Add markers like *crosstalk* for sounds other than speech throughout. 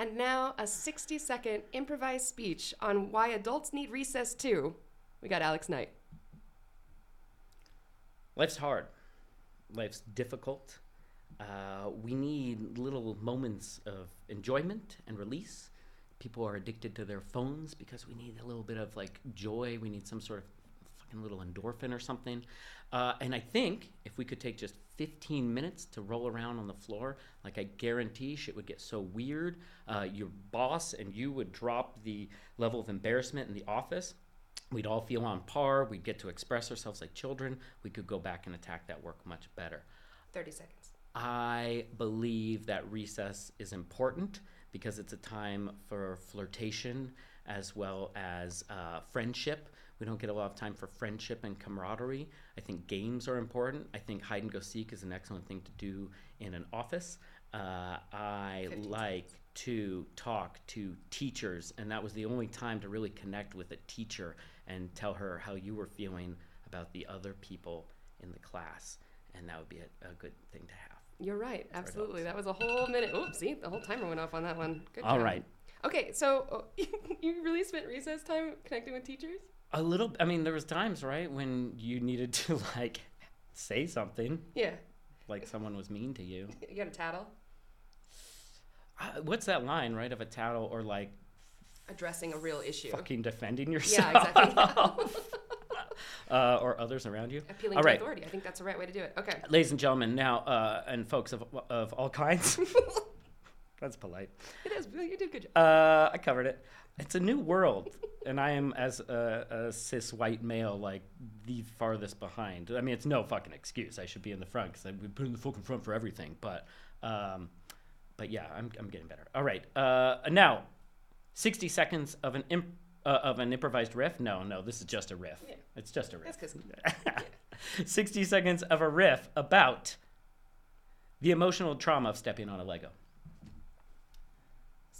And now a 60 second improvised speech on why adults need recess too. We got Alex Knight. Life's hard. Life's difficult. Uh, we need little moments of enjoyment and release. People are addicted to their phones because we need a little bit of like joy. We need some sort of fucking little endorphin or something. Uh, and I think if we could take just 15 minutes to roll around on the floor, like I guarantee shit would get so weird. Uh, your boss and you would drop the level of embarrassment in the office. We'd all feel on par. We'd get to express ourselves like children. We could go back and attack that work much better. 30 seconds. I believe that recess is important because it's a time for flirtation as well as uh, friendship. We don't get a lot of time for friendship and camaraderie. I think games are important. I think hide and go seek is an excellent thing to do in an office. Uh, I 15 like to talk to teachers, and that was the only time to really connect with a teacher and tell her how you were feeling about the other people in the class. And that would be a, a good thing to have. You're right. Absolutely. That was a whole minute. Oops, see, the whole timer went off on that one. Good All job. right. Okay, so uh, *laughs* you really spent recess time connecting with teachers? A little. I mean, there was times, right, when you needed to *laughs* like say something, Yeah. like someone was mean to you. *laughs* You got a tattle? Uh, what's that line, right, of a tattle or like Addressing a real issue. fucking defending yourself? Yeah, exactly. *laughs* uh, or others around you. Appealing All to right. authority. I think that's the right way to do it. Okay. Ladies and gentlemen, now uh, and folks of of all kinds. That's polite. It is. You did good job. Uh, I covered it. It's a new world, and I am as a, a cis white male like the farthest behind. I mean, it's no fucking excuse. I should be in the front because we put in the fucking front for everything. But, um, but yeah, I'm I'm getting better. All right. Uh, now, sixty seconds of an imp- uh, of an improvised riff. No, no, this is just a riff. Yeah. It's just a riff. That's because *laughs* 60 seconds of a riff about the emotional trauma of stepping on a Lego.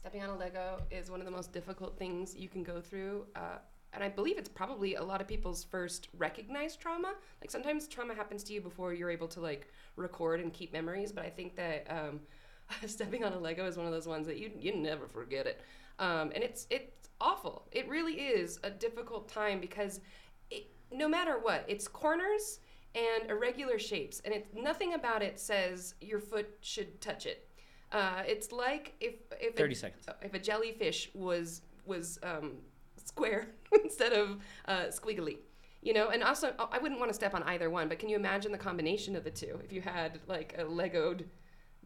Stepping on a Lego is one of the most difficult things you can go through. Uh, and I believe it's probably a lot of people's first recognized trauma. Like sometimes trauma happens to you before you're able to like record and keep memories. But I think that um, *laughs* stepping on a Lego is one of those ones that you you never forget it. Um, and it's it's awful. It really is a difficult time because it, no matter what, it's corners and irregular shapes, and it's nothing about it says your foot should touch it. Uh, it's like if if 30 a, seconds. if a jellyfish was was um, square *laughs* instead of uh, squiggly, you know. And also, I wouldn't want to step on either one. But can you imagine the combination of the two? If you had like a Legoed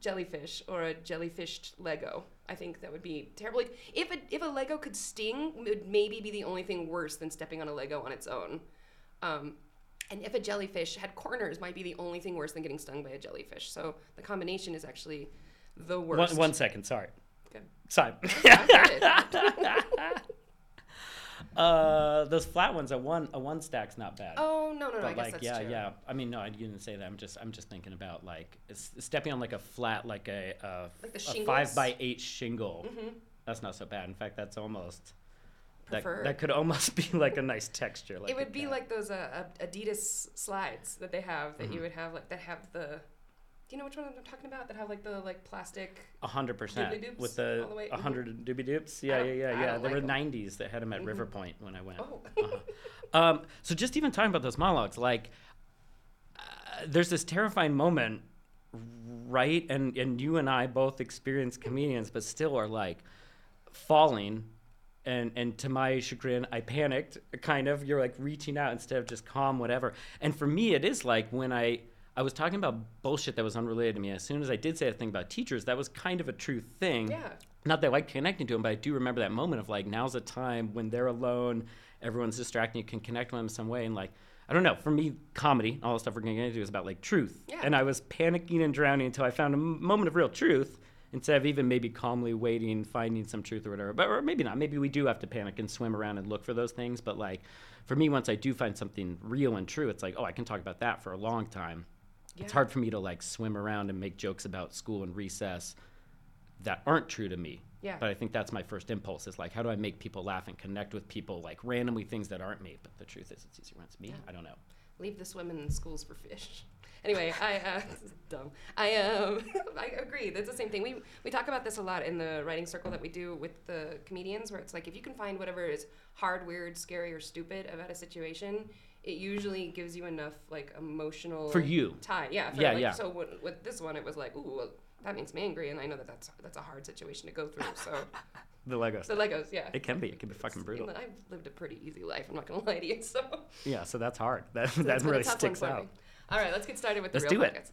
jellyfish or a jellyfished Lego, I think that would be terrible. Like if a if a Lego could sting, it would maybe be the only thing worse than stepping on a Lego on its own. Um, and if a jellyfish had corners, might be the only thing worse than getting stung by a jellyfish. So the combination is actually the One, one second, sorry. *laughs* Okay. Sorry. I've heard it. uh, those flat ones, a one a one stack's not bad. Oh no no no! I but guess like yeah true. yeah i mean no i didn't say that i'm just i'm just thinking about like stepping on like a flat like a, a, Like the a five by eight shingle Mhm. that's not so bad in fact that's almost that, Preferred. that could almost *laughs* be like a nice texture like it would be cat. like those uh, Adidas slides that they have that you Mhm. would have like that have the. Do you know which one I'm talking about? That have like the like plastic. A hundred percent with the the a hundred doobie doops. Yeah, yeah, yeah, yeah. There like were 'em. '90s that had them at Mhm. River Point when I went. Oh. *laughs* Uh-huh. um, so just even talking about those monologues, like uh, there's this terrifying moment, right? And and you and I both experienced comedians, but still are like falling. And, and to my chagrin, I panicked. Kind of, you're like reaching out instead of just calm, whatever. And for me, it is like when I I was talking about bullshit that was unrelated to me. As soon as I did say a thing about teachers, that was kind of a true thing. Yeah. Not that I like connecting to them, but I do remember that moment of like, now's the time when they're alone, everyone's distracting, you can connect with them some way. And like, I don't know, for me, comedy, all the stuff we're going to get into is about like truth. Yeah. And I was panicking and drowning until I found a m- moment of real truth instead of even maybe calmly waiting, finding some truth or whatever. But or maybe not. Maybe we do have to panic and swim around and look for those things. But like, for me, once I do find something real and true, it's like, oh, I can talk about that for a long time. It's hard for me to like swim around and make jokes about school and recess that aren't true to me. Yeah. But I think that's my first impulse is like, how do I make people laugh and connect with people like randomly things that aren't me? But the truth is, it's easier when it's me. Yeah. I don't know. leave the swimming in schools for fish. *laughs* Anyway, I uh, *laughs* dumb. I um *laughs* I agree. That's the same thing. We we talk about this a lot in the writing circle that we do with the comedians, where it's like if you can find whatever is hard, weird, scary, or stupid about a situation, it usually gives you enough like emotional For you. tie. Yeah, for, Yeah, like, yeah. So with, with this one, it was like, ooh, well, that makes me angry, and I know that that's that's a hard situation to go through. So *laughs* The Legos. the Legos, yeah. It can be. It can be fucking brutal. I've lived a pretty easy life. I'm not gonna *laughs* lie to you. So Yeah, so that's hard. That *laughs* that's that really sticks out. All right, let's get started with the Let's real do it.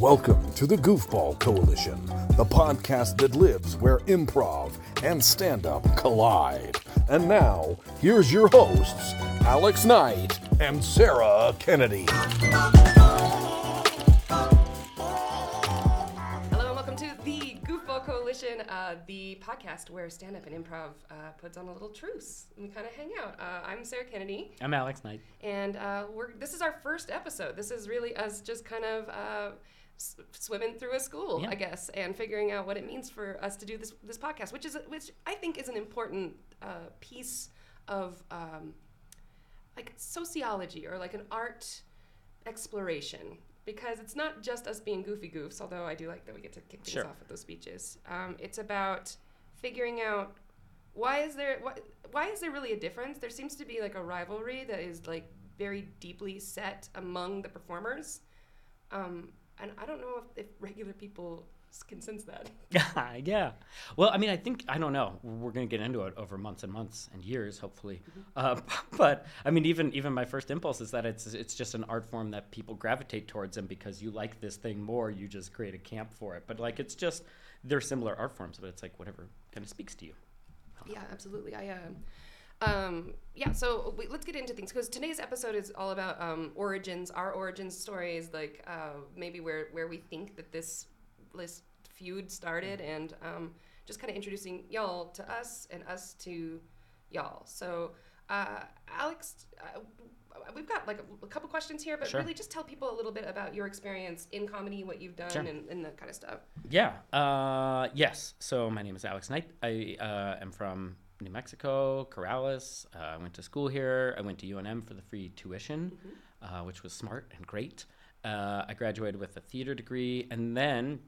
Welcome to the Goofball Coalition, the podcast that lives where improv and stand up collide. And now, here's your hosts, Alex Knight and Sarah Kennedy. Hello and welcome to the Goofball Coalition, uh, the podcast where stand up and improv uh, puts on a little truce and we kind of hang out. Uh, I'm Sarah Kennedy, I'm Alex Knight. and uh, we're this is our first episode. This is really us just kind of. S- Swimming through a school, Yeah. I guess, and figuring out what it means for us to do this this podcast, which is which I think is an important uh, piece of um, like sociology or like an art exploration because it's not just us being goofy goofs although i do like that we get to kick things Sure. off with those speeches um, it's about figuring out why is there why, why is there really a difference there seems to be like a rivalry that is like very deeply set among the performers um, and i don't know if, if regular people can sense that *laughs* yeah. Well, I mean, I think I don't know. We're gonna get into it over months and months and years, hopefully. Uh, *laughs* but I mean, even even my first impulse is that it's it's just an art form that people gravitate towards, and because you like this thing more, you just create a camp for it. But like, it's just they're similar art forms, but it's like whatever kind of speaks to you. Yeah, absolutely. I um, um, yeah. So we, let's get into things because today's episode is all about um, origins, our origins stories, like uh, maybe where where we think that this this feud started, and um, just kind of introducing y'all to us and us to y'all. So, uh, Alex. Uh, We've got like a, a couple questions here, but Sure. really just tell people a little bit about your experience in comedy, what you've done, Sure. and, and that kind of stuff. Yeah. Uh, yes. So my name is Alex Knight. I uh, am from New Mexico, Corrales. Uh, I went to school here. I went to UNM for the free tuition, uh, which was smart and great. Uh, I graduated with a theater degree, and then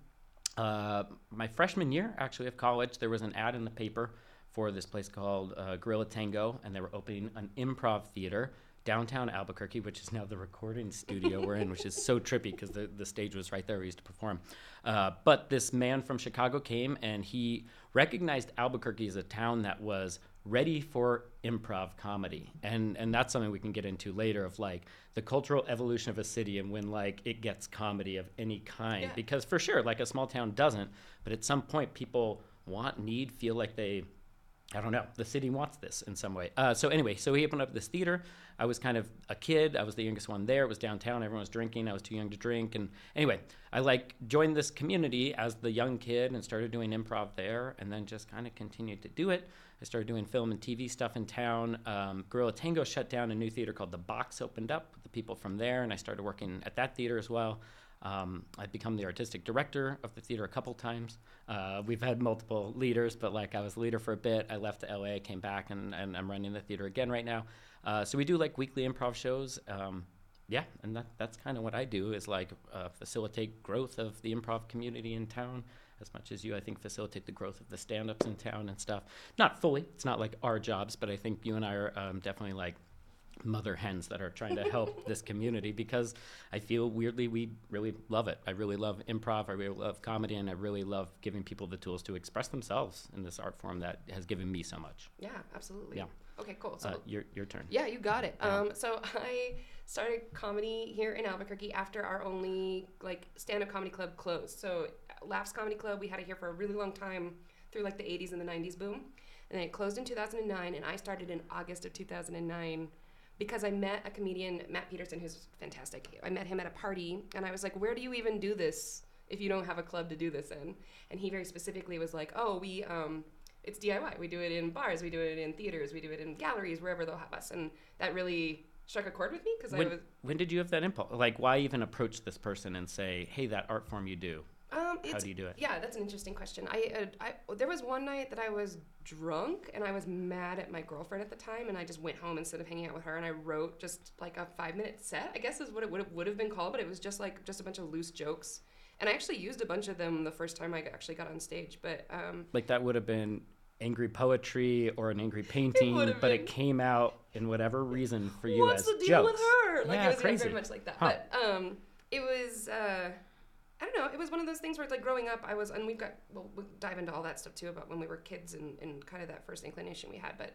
uh, my freshman year, actually, of college, there was an ad in the paper for this place called uh, Gorilla Tango, and they were opening an improv theater downtown Albuquerque, which is now the recording studio we're in, which is so trippy because the, the stage was right there we used to perform. Uh, but this man from Chicago came and he recognized Albuquerque as a town that was ready for improv comedy. And, and that's something we can get into later of like the cultural evolution of a city and when like it gets comedy of any kind. Yeah. Because for sure, like a small town doesn't, but at some point people want, need, feel like they I don't know. The city wants this in some way. Uh, so anyway, so he opened up this theater. I was kind of a kid. I was the youngest one there. It was downtown. Everyone was drinking. I was too young to drink. And anyway, I like joined this community as the young kid and started doing improv there, and then just kind of continued to do it. I started doing film and TV stuff in town. Um, Gorilla Tango shut down. A new theater called The Box opened up with the people from there, and I started working at that theater as well. Um, I've become the artistic director of the theater a couple times. Uh, we've had multiple leaders, but like I was leader for a bit. I left LA, came back, and, and I'm running the theater again right now. Uh, so we do like weekly improv shows. Um, yeah, and that, that's kind of what I do is like uh, facilitate growth of the improv community in town as much as you, I think, facilitate the growth of the stand ups in town and stuff. Not fully, it's not like our jobs, but I think you and I are um, definitely like mother hens that are trying to help *laughs* this community because I feel weirdly we really love it. I really love improv, I really love comedy, and I really love giving people the tools to express themselves in this art form that has given me so much. Yeah, absolutely. Yeah. Okay, cool. So Uh, your, your turn. Yeah, you got it. Yeah. Um, so *laughs* I started comedy here in Albuquerque after our only like stand-up comedy club closed. So Laughs Comedy Club, we had it here for a really long time through like the 80s and the 90s boom, and then it closed in 2009, and I started in August of 2009 because I met a comedian, Matt Peterson, who's fantastic. I met him at a party, and I was like, "Where do you even do this if you don't have a club to do this in?" And he very specifically was like, "Oh, we um, it's DIY. We do it in bars, we do it in theaters, we do it in galleries, wherever they'll have us." And that really struck a chord with me because I was when did you have that impulse? Like, why even approach this person and say, hey, that art form you do, Um, How do you do it? Yeah, that's an interesting question. I, uh, I there was one night that I was drunk and I was mad at my girlfriend at the time, and I just went home instead of hanging out with her, and I wrote just like a five minute set. I guess is what it would have, would have been called, but it was just like just a bunch of loose jokes, and I actually used a bunch of them the first time I actually got on stage. But um, Like that would have been angry poetry or an angry *laughs* painting, would've but it came out in whatever reason for you what's as the deal jokes. with her? Like yeah, it was crazy. very much like that. Huh. But um, it was uh, I don't know. It was one of those things where it's like growing up, I was, and we've got we'll, we'll dive into all that stuff too about when we were kids and, and kind of that first inclination we had. But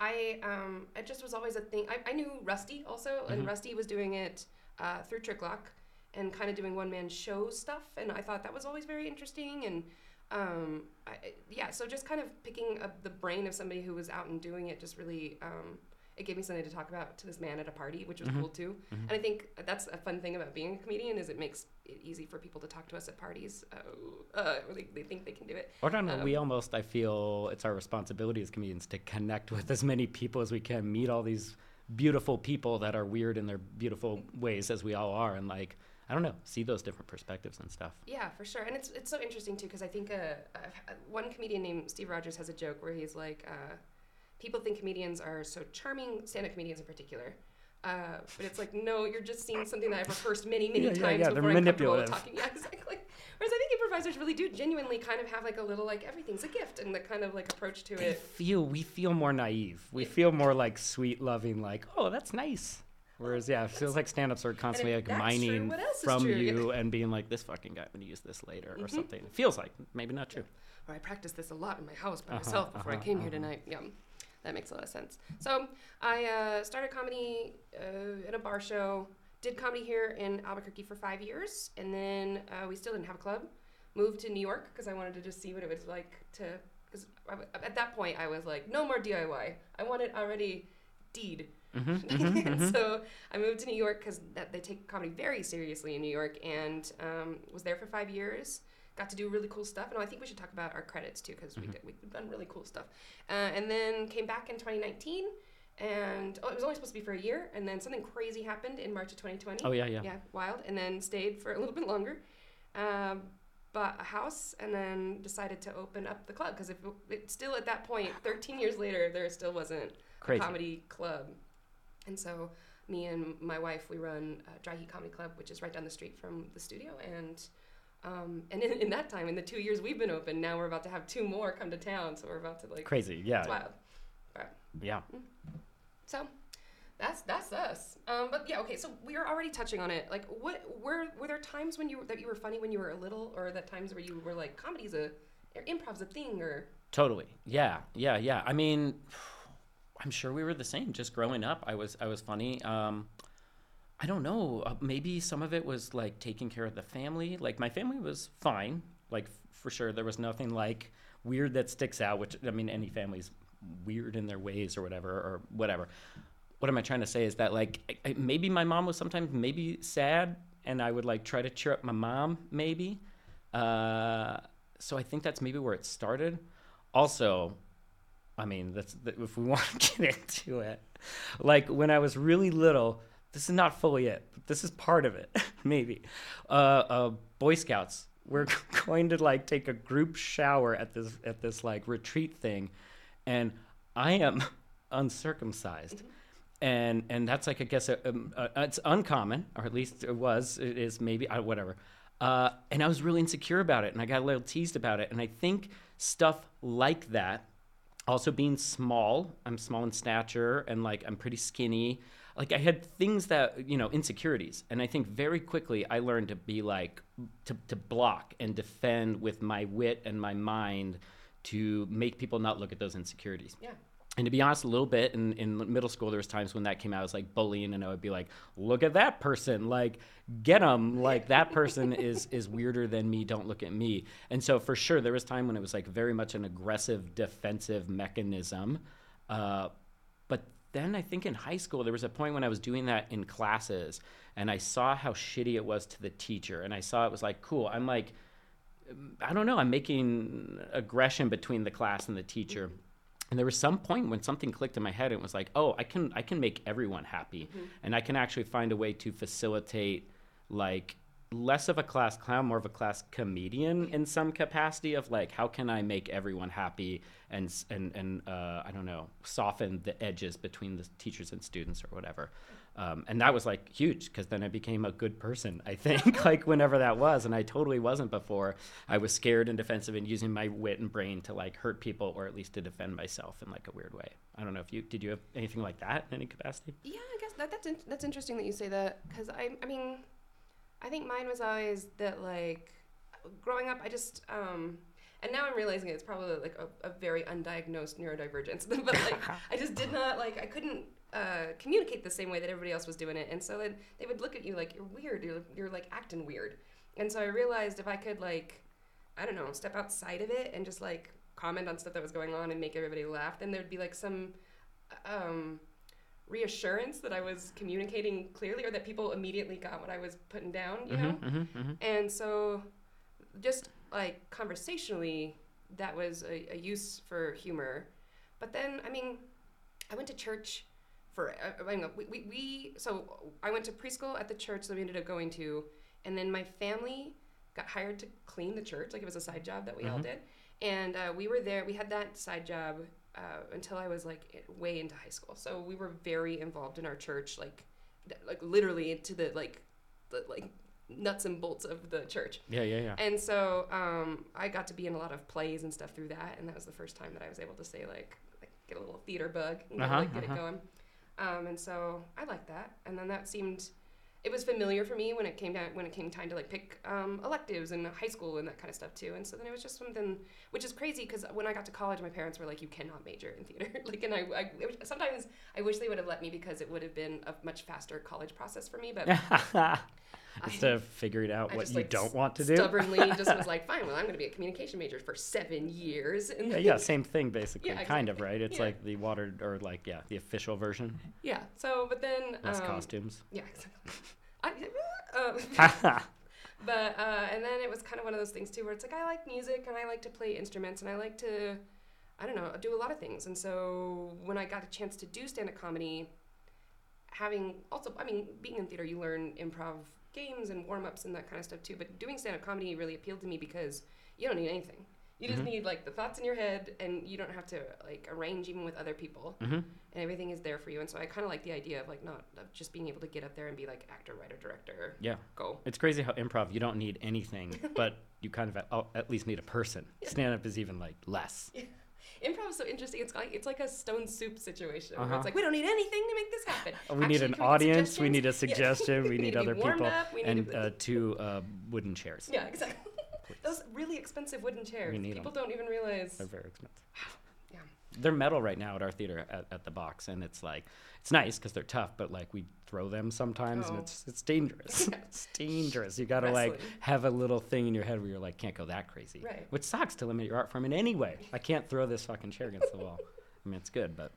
I um, it just was always a thing. I, I knew Rusty also, Mm-hmm. and Rusty was doing it uh, through Tricklock and kind of doing one man show stuff, and I thought that was always very interesting and. Um, I, yeah, so just kind of picking up the brain of somebody who was out and doing it just really um, it gave me something to talk about to this man at a party, which was Mm-hmm. cool too. And I think that's a fun thing about being a comedian is it makes it easy for people to talk to us at parties. Uh, uh, they, they think they can do it. Or no, no, Um, we almost, I feel it's our responsibility as comedians to connect with as many people as we can, meet all these beautiful people that are weird in their beautiful ways, as we all are, and like, I don't know, see those different perspectives and stuff. Yeah, for sure. And it's it's so interesting too because I think uh, uh, one comedian named Steve Rogers has a joke where he's like, uh, people think comedians are so charming, stand-up comedians in particular. Uh, but it's like, no, you're just seeing something that I've rehearsed many, many Yeah, yeah, times yeah, they're before I'm comfortable with manipulative. talking. *laughs* Yeah, exactly. Whereas I think improvisers really do genuinely kind of have like a little like everything's a gift and the kind of like approach to They it. feel, we feel more naive. We feel more like sweet, loving, like, oh, that's nice. Whereas, yeah, it feels like stand-ups are constantly like that's true, mining what else is from true? you *laughs* and being like, this fucking guy, I'm gonna use this later or something. It feels like, maybe not true. or I practiced this a lot in my house by Uh-huh, myself before I uh-huh, came here uh-huh. tonight. Yeah, that makes a lot of sense. So I uh, started comedy uh, at a bar show. Did comedy here in Albuquerque for five years, and then uh, we still didn't have a club. Moved to New York because I wanted to just see what it was like to. Because at that point I was like, no more DIY. I want it already deed. *laughs* Mm-hmm, and so I moved to New York because they take comedy very seriously in New York, and um, was there for five years. Got to do really cool stuff, and I think we should talk about our credits too because we did, we've done really cool stuff. Uh, and then came back in 2019, and oh, it was only supposed to be for a year, and then something crazy happened in March of 2020. Oh, yeah, yeah. Yeah, wild, and then stayed for a little bit longer. Um, bought a house and then decided to open up the club because if it, it still at that point 13 years later there still wasn't Crazy. a comedy club and so me and my wife we run uh, dry heat comedy club which is right down the street from the studio and um, and in, in that time in the two years we've been open now we're about to have two more come to town so we're about to like Crazy, yeah. it's wild but, Yeah. so that's that's us um, but yeah okay so we were already touching on it like what were were there times when you were, that you were funny when you were a little or that times where you were like comedy's a or improv's a thing or Totally. Yeah. Yeah. Yeah. I mean, *sighs* I'm sure we were the same. Just growing up, I was I was funny. Um, I don't know. Uh, maybe some of it was like taking care of the family. Like my family was fine. Like f- for sure, there was nothing like weird that sticks out. Which I mean, any family's weird in their ways or whatever or whatever. What am I trying to say is that like I, I, maybe my mom was sometimes maybe sad, and I would like try to cheer up my mom maybe. Uh, so I think that's maybe where it started. Also, I mean, that's that, if we *laughs* want to get into it. Like when I was really little, this is not fully it, but this is part of it, *laughs* maybe. Uh, uh, Boy Scouts. We're *laughs* going to like take a group shower at this at this like retreat thing, and I am *laughs* uncircumcised, and and that's like I guess a, um, uh, it's uncommon, or at least it was. It is maybe uh, whatever. Uh, and I was really insecure about it, and I got a little teased about it, and I think stuff like that also being small i'm small in stature and like i'm pretty skinny like i had things that you know insecurities and i think very quickly i learned to be like to, to block and defend with my wit and my mind to make people not look at those insecurities yeah and to be honest, a little bit in, in middle school, there was times when that came out as like bullying, and I would be like, "Look at that person! Like, get them! Like that person *laughs* is is weirder than me. Don't look at me." And so for sure, there was time when it was like very much an aggressive defensive mechanism. Uh, then I think in high school there was a point when I was doing that in classes, and I saw how shitty it was to the teacher, and I saw it was like, "Cool, I'm like." I don't know. I'm making aggression between the class and the teacher. And there was some point when something clicked in my head. And it was like, oh, I can I can make everyone happy, mm-hmm. and I can actually find a way to facilitate like less of a class clown, more of a class comedian in some capacity of like, how can I make everyone happy and and and uh, I don't know, soften the edges between the teachers and students or whatever. Um, and that was like huge because then I became a good person. I think *laughs* like whenever that was, and I totally wasn't before. I was scared and defensive and using my wit and brain to like hurt people or at least to defend myself in like a weird way. I don't know if you did. You have anything like that in any capacity? Yeah, I guess that, that's in, that's interesting that you say that because I I mean, I think mine was always that like growing up I just um and now I'm realizing it's probably like a, a very undiagnosed neurodivergence, *laughs* but like *laughs* I just did not like I couldn't uh, communicate the same way that everybody else was doing it, and so then they would look at you like you're weird, you're you're like acting weird, and so I realized if I could like I don't know step outside of it and just like comment on stuff that was going on and make everybody laugh, then there'd be like some um reassurance that I was communicating clearly or that people immediately got what I was putting down, you know? Mm-hmm, mm-hmm. And so just like conversationally, that was a, a use for humor. But then, I mean, I went to church for, uh, I mean, we, we, we, so I went to preschool at the church that we ended up going to, and then my family got hired to clean the church. Like it was a side job that we all Mhm. did. And uh, we were there, we had that side job uh, until I was like way into high school. So we were very involved in our church, like, like literally into the, like, the, like, nuts and bolts of the church. Yeah, yeah, yeah. And so um, I got to be in a lot of plays and stuff through that, and that was the first time that I was able to say like, like get a little theater bug and Uh-huh, like, get uh-huh. it going. Um, and so I liked that, and then that seemed it was familiar for me when it came down when it came time to like pick um, electives in high school and that kind of stuff too. And so then it was just something which is crazy because when I got to college, my parents were like, "You cannot major in theater." *laughs* like, and I, I sometimes I wish they would have let me because it would have been a much faster college process for me. But *laughs* Instead of figuring out I what just, you like, don't want to do. stubbornly *laughs* just was like, fine, well, I'm going to be a communication major for seven years. And yeah, yeah, same thing basically, Yeah, kind of, right? It's Yeah. like the watered or like yeah, the official version, yeah. So, but then less um, costumes. Yeah, exactly. I, uh, *laughs* *laughs* but uh, and then it was kind of one of those things too, where it's like I like music and I like to play instruments and I like to, I don't know, do a lot of things. And so when I got a chance to do stand-up comedy, having also, I mean, being in theater, you learn improv games and warm-ups and that kind of stuff too. But doing stand-up comedy really appealed to me because you don't need anything. You just Mhm. need like the thoughts in your head, and you don't have to like arrange even with other people hmm and everything is there for you. And so I kind of like the idea of like not of just being able to get up there and be like actor, writer, director, Yeah, go. it's crazy how improv you don't need anything, *laughs* but you kind of at, oh, at least need a person. Stand up is even like less. Improv is so interesting. It's like it's like a stone soup situation. Uh-huh. it's like we don't need anything to make this happen. We need an audience. We need a suggestion. Yeah. *laughs* We need be other people, Up. Need and to- uh, *laughs* two uh, wooden chairs. yeah, exactly. *laughs* Those really expensive wooden chairs. We need People 'em. don't even realize. They're very expensive. They're metal right now at our theater at, at the box, and it's like it's nice because they're tough, but like we throw them sometimes, and Oh. it's it's dangerous. *laughs* Yeah. it's dangerous. You gotta like have a little thing in your head where you're like can't go that crazy, Right. which sucks to limit your art form in any way. I can't throw this fucking chair against the wall. *laughs* I mean, it's good, but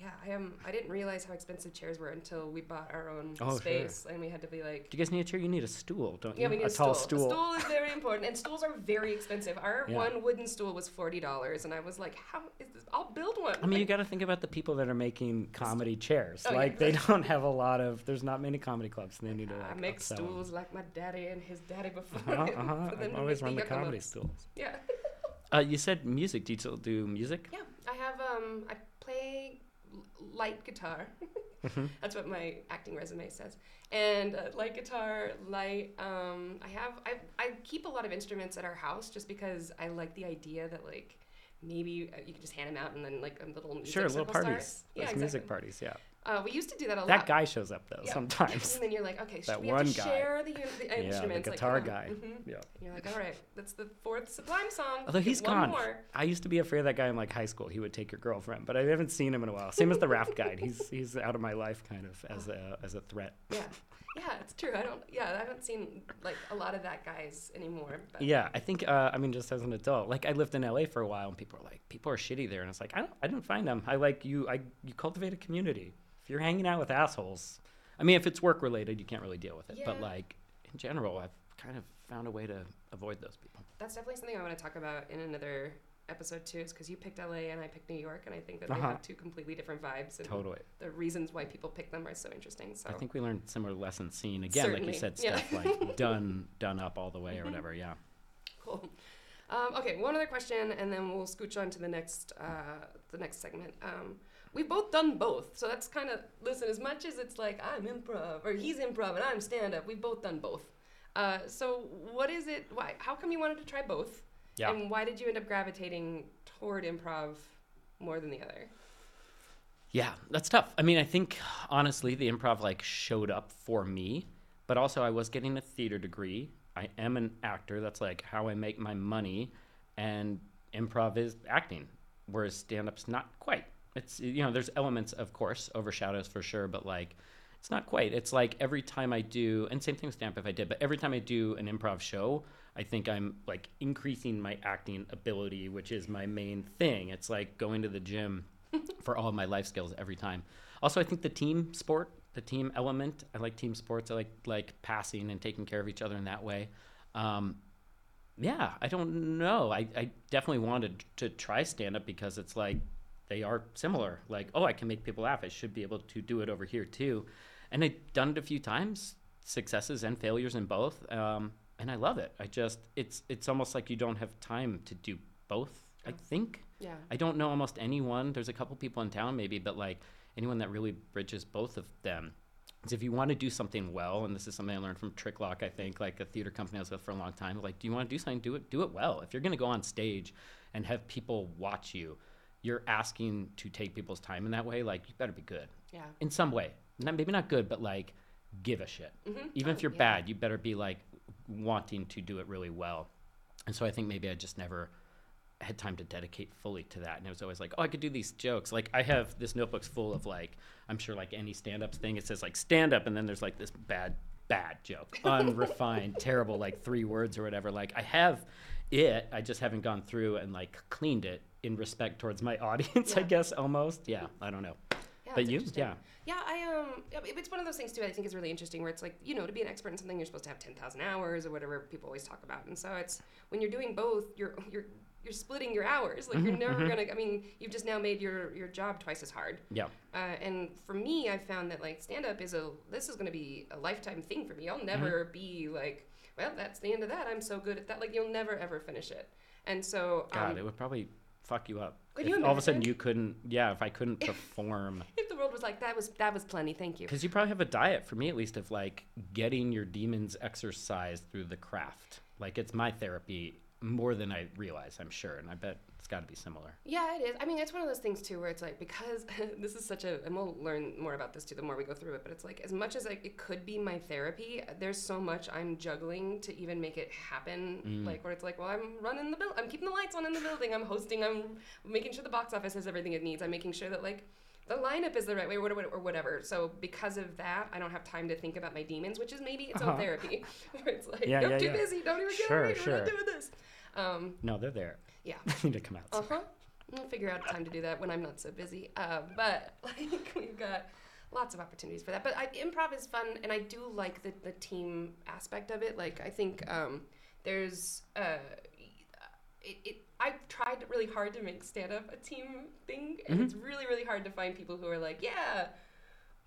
Yeah, I am. I didn't realize how expensive chairs were until we bought our own Oh, sure. space, and we had to be like. do you guys need a chair? You need a stool, don't you? Yeah, we need a, tall stool. stool. A stool is very important, and stools are very expensive. Our Yeah. one wooden stool was forty dollars, and I was like, "How is this? I'll build one." I mean, you got to think about the people that are making comedy chairs. Oh, yeah, like, they don't have a lot of. There's not many comedy clubs, and they need to. I make stools like my daddy and his daddy before. Uh-huh, him, uh-huh. I've always run the comedy stools. Yeah, Uh, you said music. Do you still do music? yeah. I have um, I play light guitar. *laughs* Mm-hmm. That's what my acting resume says. And uh, light guitar, light. Um, I have I I keep a lot of instruments at our house just because I like the idea that like maybe uh, you can just hand them out and then like a little music Sure, little parties. starts. Yeah, music parties. Yeah. Uh, we used to do that a lot. That guy shows up though Yeah. sometimes. *laughs* And then you're like, okay, That should we have one to guy. share the, uni- the *laughs* yeah, the guitar like, guy. hmm Yeah. And you're like, all right, that's the fourth Sublime song. Although he's one gone. More. I used to be afraid of that guy in like high school. He would take your girlfriend, but I haven't seen him in a while. Same as the raft guide. *laughs* He's he's out of my life kind of as a as a threat. Yeah, yeah, it's true. I don't. Yeah, I haven't seen like a lot of that guys anymore. But Yeah, I think uh, I mean just as an adult, like I lived in LA for a while, and people are like, people are shitty there, and it's like I don't, I didn't find them. I like you, I you cultivate a community. If you're hanging out with assholes, I mean, if it's work related, you can't really deal with it. But like in general, I've kind of found a way to avoid those people. that's definitely something I want to talk about in another episode too is because you picked LA and I picked New York, and I think that they Uh-huh. have two completely different vibes. And Totally. The reasons why people pick them are so interesting. So I think we learned similar lessons. Seen again, like you Certainly, said, yeah. stuff like *laughs* done, done up all the way or whatever. Yeah. cool. Um, okay, one other question, and then we'll scooch on to the next uh, the next segment. Um, we've both done both, so that's kind of listen. As much as it's like I'm improv or he's improv and I'm stand up, we've both done both. Uh, so what is it? Why? How come you wanted to try both? Yeah. And why did you end up gravitating toward improv more than the other? Yeah, that's tough. I mean, I think honestly, the improv like showed up for me, but also I was getting a theater degree. I am an actor. That's like how I make my money, and improv is acting, whereas stand up's not quite. It's you know, there's elements, of course, overshadows for sure, but like it's not quite. It's like every time I do, and same thing with stamp if I did, but every time I do an improv show, I think I'm like increasing my acting ability, which is my main thing. It's like going to the gym *laughs* for all of my life skills every time. Also, I think the team sport, the team element, I like team sports. I like like passing and taking care of each other in that way. Um, yeah, I don't know. I, I definitely wanted to try stand up because it's like they are similar. Like, oh, I can make people laugh. I should be able to do it over here too. And I've done it a few times, successes and failures in both. Um, and I love it. I just it's it's almost like you don't have time to do both. I think. Yeah. I don't know almost anyone. There's a couple people in town maybe, but like anyone that really bridges both of them. Is if you want to do something well, and this is something I learned from Tricklock, I think, like a theater company I was with for a long time. Like, do you want to do something? Do it. Do it well. If you're going to go on stage and have people watch you, you're asking to take people's time in that way. Like, you better be good Yeah. in some way. Not maybe not good, but like give a shit. Mm-hmm. Even if Oh, you're yeah. bad, you better be like wanting to do it really well. And so I think maybe I just never had time to dedicate fully to that. And it was always like, oh, I could do these jokes. Like I have this notebook's full of like, I'm sure like any stand-ups thing, it says like stand up, and then there's like this bad, bad joke, *laughs* unrefined, terrible, like three words or whatever. Like I have it, I just haven't gone through and like cleaned it in respect towards my *laughs* audience, I guess almost. Yeah, I don't know. Yeah, but you, yeah. Yeah, I um, it's one of those things too. I think is really interesting where it's like you know to be an expert in something you're supposed to have ten thousand hours or whatever people always talk about, and so it's when you're doing both, you're you're you're splitting your hours. Like you're Mm-hmm, never gonna. I mean, you've just now made your your job twice as hard. Yeah. Uh, and for me, I found that like stand up is a this is going to be a lifetime thing for me. I'll never Mm-hmm. be like, well, that's the end of that. I'm so good at that. Like you'll never ever finish it. And so God, um, it would probably fuck you up. Could if you all of a sudden you couldn't, yeah, if I couldn't perform. *laughs* if the world was like that was that was plenty. Thank you. Because you probably have a diet, for me at least, of like getting your demons exercised through the craft. Like it's my therapy more than I realize, I'm sure. And I bet got to be similar. Yeah, it is. I mean, it's one of those things too, where it's like because *laughs* this is such a, and we'll learn more about this too the more we go through it. But it's like as much as like it could be my therapy, there's so much I'm juggling to even make it happen. Mm. Like where it's like, well, I'm running the bill, I'm keeping the lights on in the building, I'm hosting, I'm making sure the box office has everything it needs, I'm making sure that like the lineup is the right way or whatever, or whatever. So because of that, I don't have time to think about my demons, which is maybe its own Uh-huh. therapy. *laughs* Where it's like, Yeah, I'm yeah, too yeah. busy, don't even get Sure, away, we're sure. not doing this. Um, No, they're there. yeah. *laughs* They need to come out. uh huh. We'll figure out a time to do that when I'm not so busy. Uh, but *laughs* like we've got lots of opportunities for that. But I, improv is fun, and I do like the, the team aspect of it. Like I think um, there's uh, it, it. I've tried really hard to make stand up a team thing, and it's really really hard to find people who are like, yeah.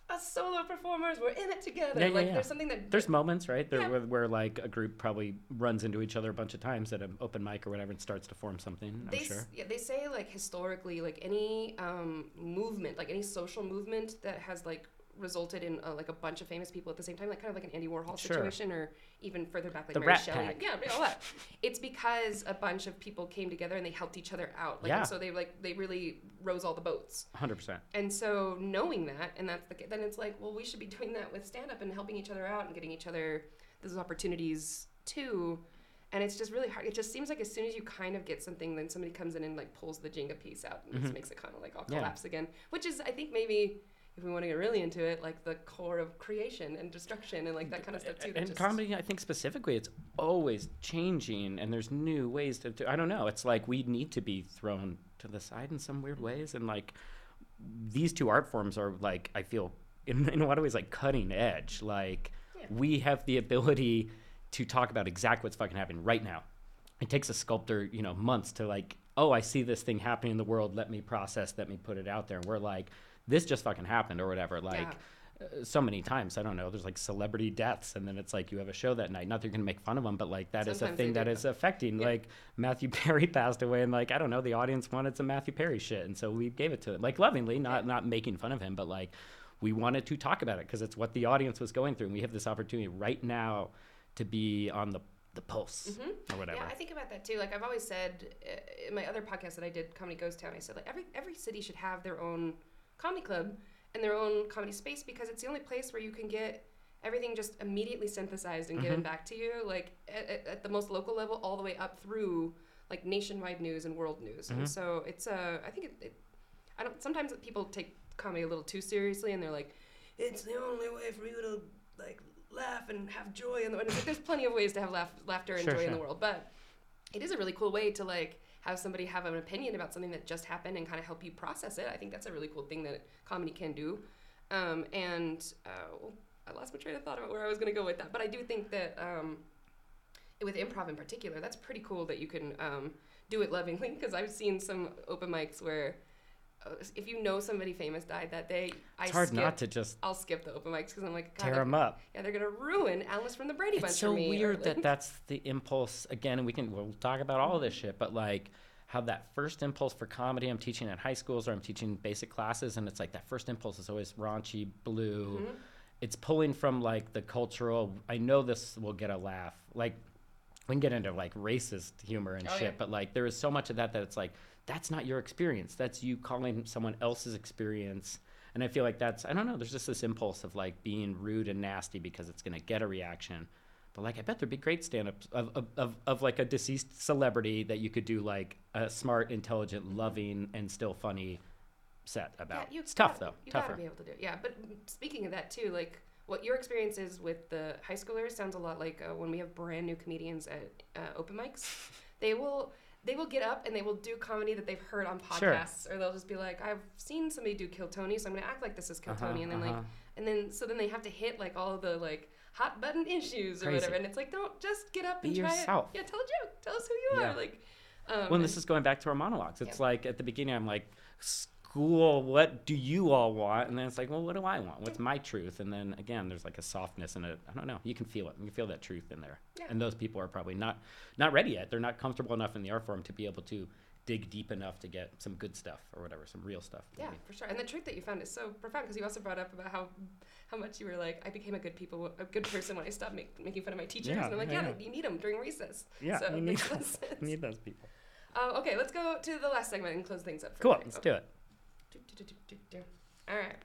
Us solo performers, we're in it together. Yeah, yeah, like yeah. there's something that There's moments, right? There Yeah. where, where like a group probably runs into each other a bunch of times at an open mic or whatever and starts to form something. I'm sure. yeah, they say like historically like any um, movement like any social movement that has like resulted in uh, like a bunch of famous people at the same time like kind of like an andy warhol Sure. situation or even further back like The mary shelley Pack. yeah all that it's because a bunch of people came together and they helped each other out like Yeah. so they like they really rose all the boats 100%. and so knowing that and that's the then it's like well we should be doing that with stand up and helping each other out and getting each other those opportunities too and it's just really hard it just seems like as soon as you kind of get something then somebody comes in and like pulls the jenga piece out and just makes it kind of like all Mm-hmm. Yeah. collapse again which is i think maybe if we want to get really into it like the core of creation and destruction and like that kind of stuff too and just- comedy, I think specifically, it's always changing, and there's new ways to. to I don't know. It's like we need to be thrown to the side in some weird mm-hmm. ways, and like these two art forms are like I feel in, *laughs* in a lot of ways like cutting edge. Like Yeah. we have the ability to talk about exactly what's fucking happening right now. It takes a sculptor, you know, months to like oh, I see this thing happening in the world. Let me process. Let me put it out there. And we're like, this just fucking happened or whatever. Like. Yeah. uh, So many times, I don't know. There's like celebrity deaths, and then it's like you have a show that night. Not that you're gonna make fun of them, but like that is Sometimes a thing that is affecting. Yeah. Like Matthew *laughs* Perry passed away, and like I don't know, the audience wanted some Matthew Perry shit, and so we gave it to him, like lovingly, not not making fun of him, but like we wanted to talk about it because it's what the audience was going through, and we have this opportunity right now to be on the the pulse or whatever. Yeah, I think about that too. Like I've always said uh, in my other podcast that I did, Comedy Ghost Town, I said like every every city should have their own comedy club and their own comedy space because it's the only place where you can get everything just immediately synthesized and given back to you, like at, at, the most local level, all the way up through like nationwide news and world news. And so it's uh, I think it, it I don't. Sometimes people take comedy a little too seriously, and they're like, "It's the only way for you to like laugh and have joy." in the it's like, there's plenty of ways to have laugh, laughter and Sure, joy in the world, but it is a really cool way to like have somebody have an opinion about something that just happened and kind of help you process it. I think that's a really cool thing that comedy can do. Um, and uh, I lost my train of thought about where I was going to go with that, but I do think that um, with improv in particular, that's pretty cool that you can um, do it lovingly because I've seen some open mics where if you know somebody famous died that day, I it's hard skip, not to just I'll skip the open mics because I'm like, God, tear them up. yeah, they're gonna ruin Alice from the Brady Bunch It's so for me. or, weird like- that *laughs* that's the impulse again, and we can we'll talk about all of this shit, but like how that first impulse for comedy I'm teaching at high schools or I'm teaching basic classes, and it's like that first impulse is always raunchy, blue. Mm-hmm. It's pulling from like the cultural. I know this will get a laugh. Like we can get into like racist humor and Oh, shit, yeah. but like there is so much of that that it's like that's not your experience. That's you calling someone else's experience. And I feel like that's I don't know. There's just this impulse of like being rude and nasty because it's gonna get a reaction. But like I bet there'd be great stand-ups of, of, of, of like a deceased celebrity that you could do like a smart, intelligent, loving, and still funny set about. you it's tough gotta- though. You Tougher. gotta be able to do it. Yeah, but speaking of that too, like what your experience is with the high schoolers sounds a lot like uh, when we have brand new comedians at uh, open mics. *laughs* They will they will get up and they will do comedy that they've heard on Sure. podcasts, or they'll just be like, "I've seen somebody do Kill Tony, so I'm gonna act like this is Kill Uh-huh, Tony," and then like, uh-huh. and then so then they have to hit like all the like hot button issues or Crazy. whatever, and it's like, don't just get up Be and try yourself. it. Yeah, tell a joke. Tell us who you Yeah. are. Like, um, Well, and and- this is going back to our monologues. It's Yeah. like at the beginning, I'm like, school, what do you all want? And then it's like, well, what do I want? What's my truth? And then again, there's like a softness and a, I don't know, you can feel it. You can feel that truth in there. Yeah. And those people are probably not, not ready yet. They're not comfortable enough in the art form to be able to dig deep enough to get some good stuff or whatever, some real stuff. Yeah, for sure. And the truth that you found is so profound because you also brought up about how how much you were like, I became a good people, a good person when I stopped make, making fun of my teachers. Yeah, and I'm like, yeah, yeah, you need them during recess. Yeah, so you need makes a lot those, of sense. you need those people. Uh, okay, let's go to the last segment and close things up. For Cool, let's Okay. do it. All right.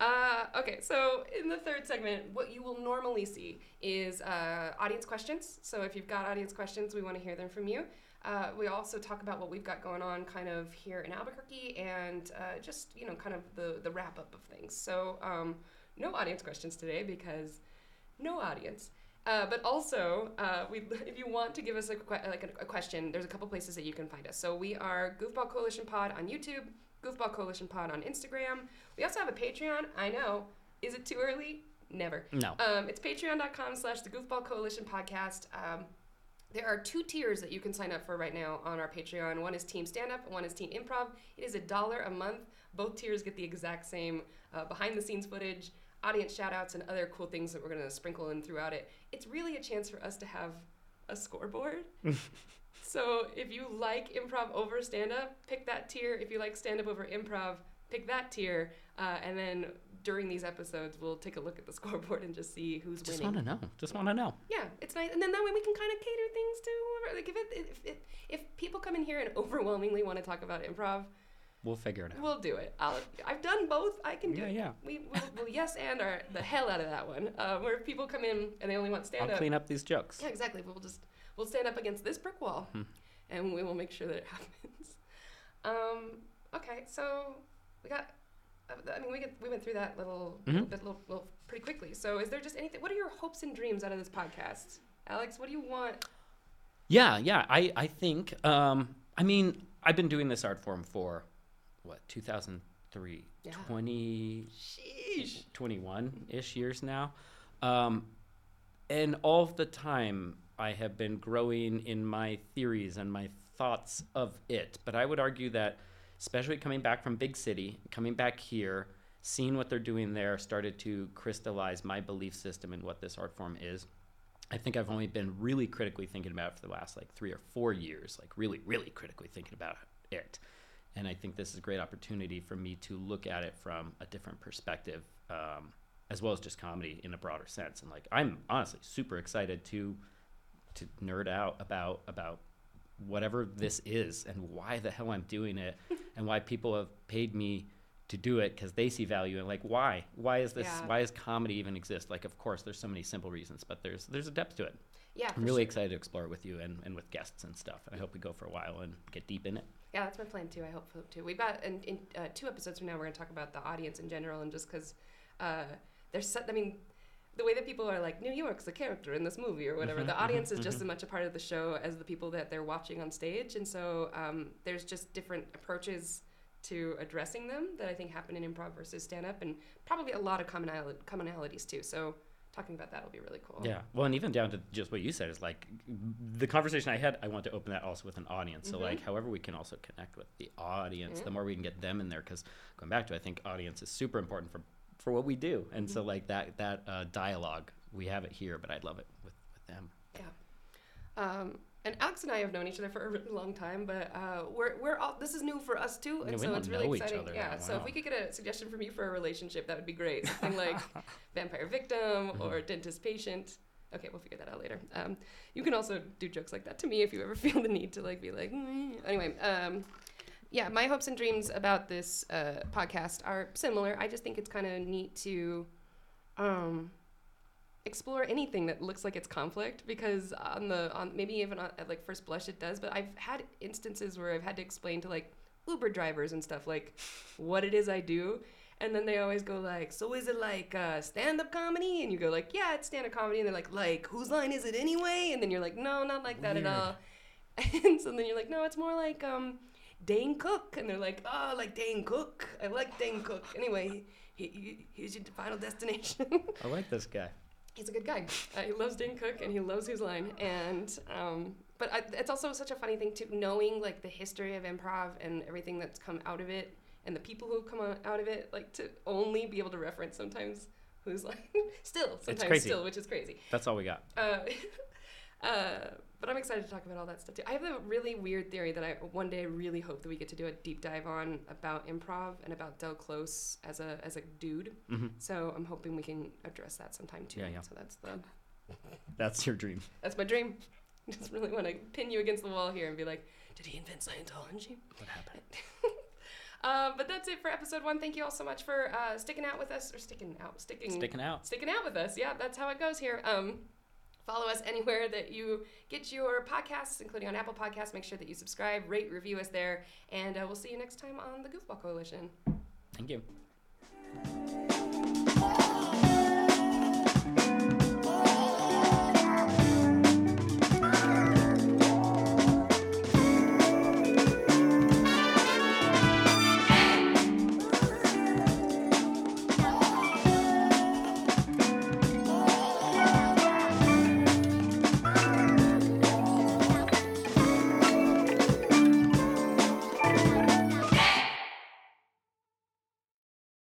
Uh, okay, so in the third segment, what you will normally see is uh, audience questions. So if you've got audience questions, we want to hear them from you. Uh, we also talk about what we've got going on kind of here in Albuquerque and uh, just, you know, kind of the, the wrap up of things. So um, no audience questions today because no audience. Uh, but also, uh, we, *laughs* if you want to give us a, que- like a, a question, there's a couple places that you can find us. So we are Goofball Coalition Pod on YouTube, Goofball Coalition Pod on Instagram. We also have a Patreon. I know. Is it too early? Never. No. Um, it's patreon.com slash the Goofball Coalition Podcast. Um, there are two tiers that you can sign up for right now on our Patreon. One is Team Stand Up, one is Team Improv. It is a dollar a month. Both tiers get the exact same uh, behind the scenes footage, audience shout outs, and other cool things that we're going to sprinkle in throughout it. It's really a chance for us to have a scoreboard. *laughs* so if you like improv over stand up, pick that tier. If you like stand up over improv, pick that tier. Uh, and then during these episodes, we'll take a look at the *laughs* scoreboard and just see who's Just winning. want to know. Just want to know. Yeah, it's nice, and then that way we can kind of cater things to whoever. Like if it, if, if if people come in here and *laughs* overwhelmingly want to talk about improv, We'll figure it out. we'll do it. I'll, I've done both. I can do Yeah, it. yeah. We will we'll yes and our the hell out of that one. Uh, where if people come in and they only want stand I'll up. clean up these jokes. Yeah, exactly. We'll just we'll stand up against this brick wall, Hmm. and we will make sure that it *laughs* happens. Um, okay, so we got. uh, I mean, we get, we went through that little, little Mhm. bit, little, little pretty quickly. So, is there just anything? What are your hopes and dreams out of this podcast, Alex? What do you want? Yeah, yeah. I, I think, um, I mean, I've been doing this art form for, what, 2003? Yeah. 20, 21-ish years now. Um, and all of the time, I have been growing in my theories and my thoughts of it, but I would argue that, especially coming back from big city, coming back here, seeing what they're doing there, started to crystallize my belief system in what this art form is. I think I've only been really critically thinking about it for the last like three or four years, like really, really critically thinking about it. And I think this is a great opportunity for me to look at it from a different perspective, um, as well as just comedy in a broader sense. And like, I'm honestly super excited to to nerd out about about whatever this is and why the hell I'm doing it *laughs* and why people have paid me to do it because they see value and like why why is this Yeah. why is comedy even exist like of course there's so many simple reasons but there's there's a depth to it Yeah, i'm really sure. excited to explore it with you and, and with guests and stuff and i hope we go for a while and get deep in it Yeah, that's my plan too. I hope so too. We've got in, in uh, two episodes from now, we're gonna talk about the audience in general, and just because uh, there's, so, I mean, the way that people are like New York's a character in this movie or whatever. Mhm, the audience is mhm, just mhm. as much a part of the show as the people that they're watching on stage, and so um, there's just different approaches to addressing them that I think happen in improv versus stand up, and probably a lot of commonali- commonalities too. So talking about that will be really cool. yeah well and even down to just what you said is like the conversation i had i want to open that also with an audience so like however we can also connect with the audience the more we can get them in there because going back to i think audience is super important for for what we do and so like that that uh, dialogue we have it here but i'd love it with with them Yeah. Um, and Alex and I have known each other for a really long time, but uh, we're we're all this is new for us too, and Yeah, so it's really exciting. yeah. that So if we could get a suggestion from you for a relationship, that would be great. Something like *laughs* vampire victim or Mm-hmm. dentist patient. Okay, we'll figure that out later. Um, you can also do jokes like that to me if you ever *laughs* feel the need to like be like. "Mm." Anyway, um, yeah, my hopes and dreams about this uh, podcast are similar. I just think it's kind of neat to. Um, explore anything that looks like it's conflict because on the on maybe even on, at like first blush it does but i've had instances where i've had to explain to like uber drivers and stuff like what it is i do and then they always go like so is it like uh, stand-up comedy and you go like yeah it's stand-up comedy and they're like like whose line is it anyway and then you're like no not like that Weird. at all *laughs* and so then you're like no it's more like um Dane Cook, and they're like, "Oh, I like Dane Cook. I like Dane Cook." Anyway, he, he, here's your final *laughs* destination. i like this guy he's a good guy. Uh, he loves Dane Cook and he loves Whose Line. And um, but I, it's also such a funny thing too, knowing like the history of improv and everything that's come out of it, and the people who come out- of it, like to only be able to reference sometimes Whose Line, *laughs* still sometimes crazy. still, which is crazy. that's all we got Uh, *laughs* uh, but I'm excited to talk about all that stuff too. I have a really weird theory that I one day really hope that we get to do a deep dive on about improv and about Del Close as a as a dude. hmm So I'm hoping we can address that sometime too. Yeah, yeah. So that's the *laughs* that's your dream that's my dream. *laughs* Just really want to pin you against the wall here and be like, did he invent Scientology? what happened *laughs* Uh, but that's it for episode one. Thank you all so much for uh, sticking out with us or sticking out, sticking, sticking out sticking out with us. Yeah, that's how it goes here. Um, Follow us anywhere that you get your podcasts, including on Apple Podcasts. Make sure that you subscribe, rate, review us there, and uh, we'll see you next time on the Goofball Coalition. Thank you.